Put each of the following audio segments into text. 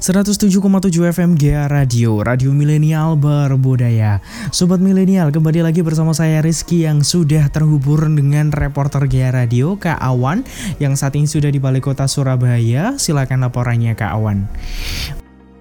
107,7 FM GA Radio, Radio Milenial Berbudaya. Sobat Milenial, kembali lagi bersama saya Rizky yang sudah terhubung dengan reporter GA Radio Kak Awan yang saat ini sudah di Balai Kota Surabaya. Silakan laporannya Kak Awan.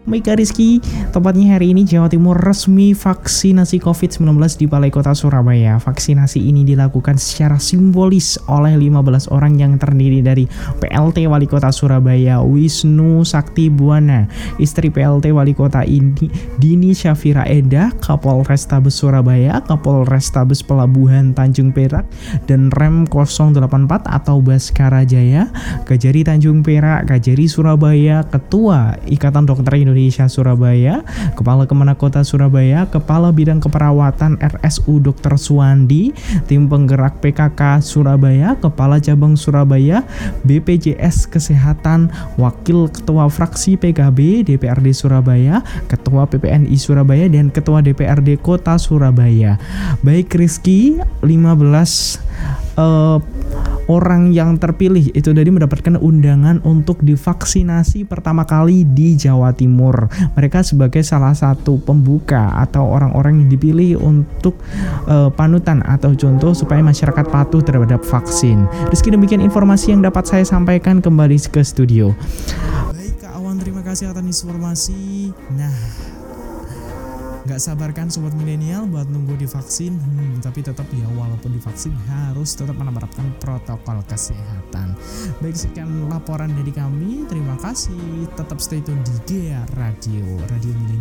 Baik Rizky, tepatnya hari ini Jawa Timur resmi vaksinasi COVID-19 di Balai Kota Surabaya. Vaksinasi ini dilakukan secara simbolis oleh 15 orang yang terdiri dari PLT Wali Kota Surabaya Wisnu Sakti Buana, istri PLT Wali Kota ini Dini Syafira Eda, Kapolrestabes Surabaya, Kapolrestabes Pelabuhan Tanjung Perak, dan Rem 084 atau Baskara Jaya, Kajari Tanjung Perak, Kajari Surabaya, Ketua Ikatan Dokter Indonesia Indonesia Surabaya, Kepala Kemenak Kota Surabaya, Kepala Bidang Keperawatan RSU Dr. Suwandi, Tim Penggerak PKK Surabaya, Kepala Cabang Surabaya, BPJS Kesehatan, Wakil Ketua Fraksi PKB DPRD Surabaya, Ketua PPNI Surabaya, dan Ketua DPRD Kota Surabaya. Baik Rizky, 15 uh, orang yang terpilih itu tadi mendapatkan undangan untuk divaksinasi pertama kali di Jawa Timur. Mereka sebagai salah satu pembuka atau orang-orang yang dipilih untuk uh, panutan atau contoh supaya masyarakat patuh terhadap vaksin. Rizky demikian informasi yang dapat saya sampaikan kembali ke studio. Baik Kak Awan terima kasih atas informasi. Nah, Gak sabarkan sobat milenial buat nunggu divaksin, hmm, tapi tetap ya walaupun divaksin harus tetap menerapkan protokol kesehatan. Baik sekian laporan dari kami, terima kasih. Tetap stay tune di GR Radio, Radio Milenial.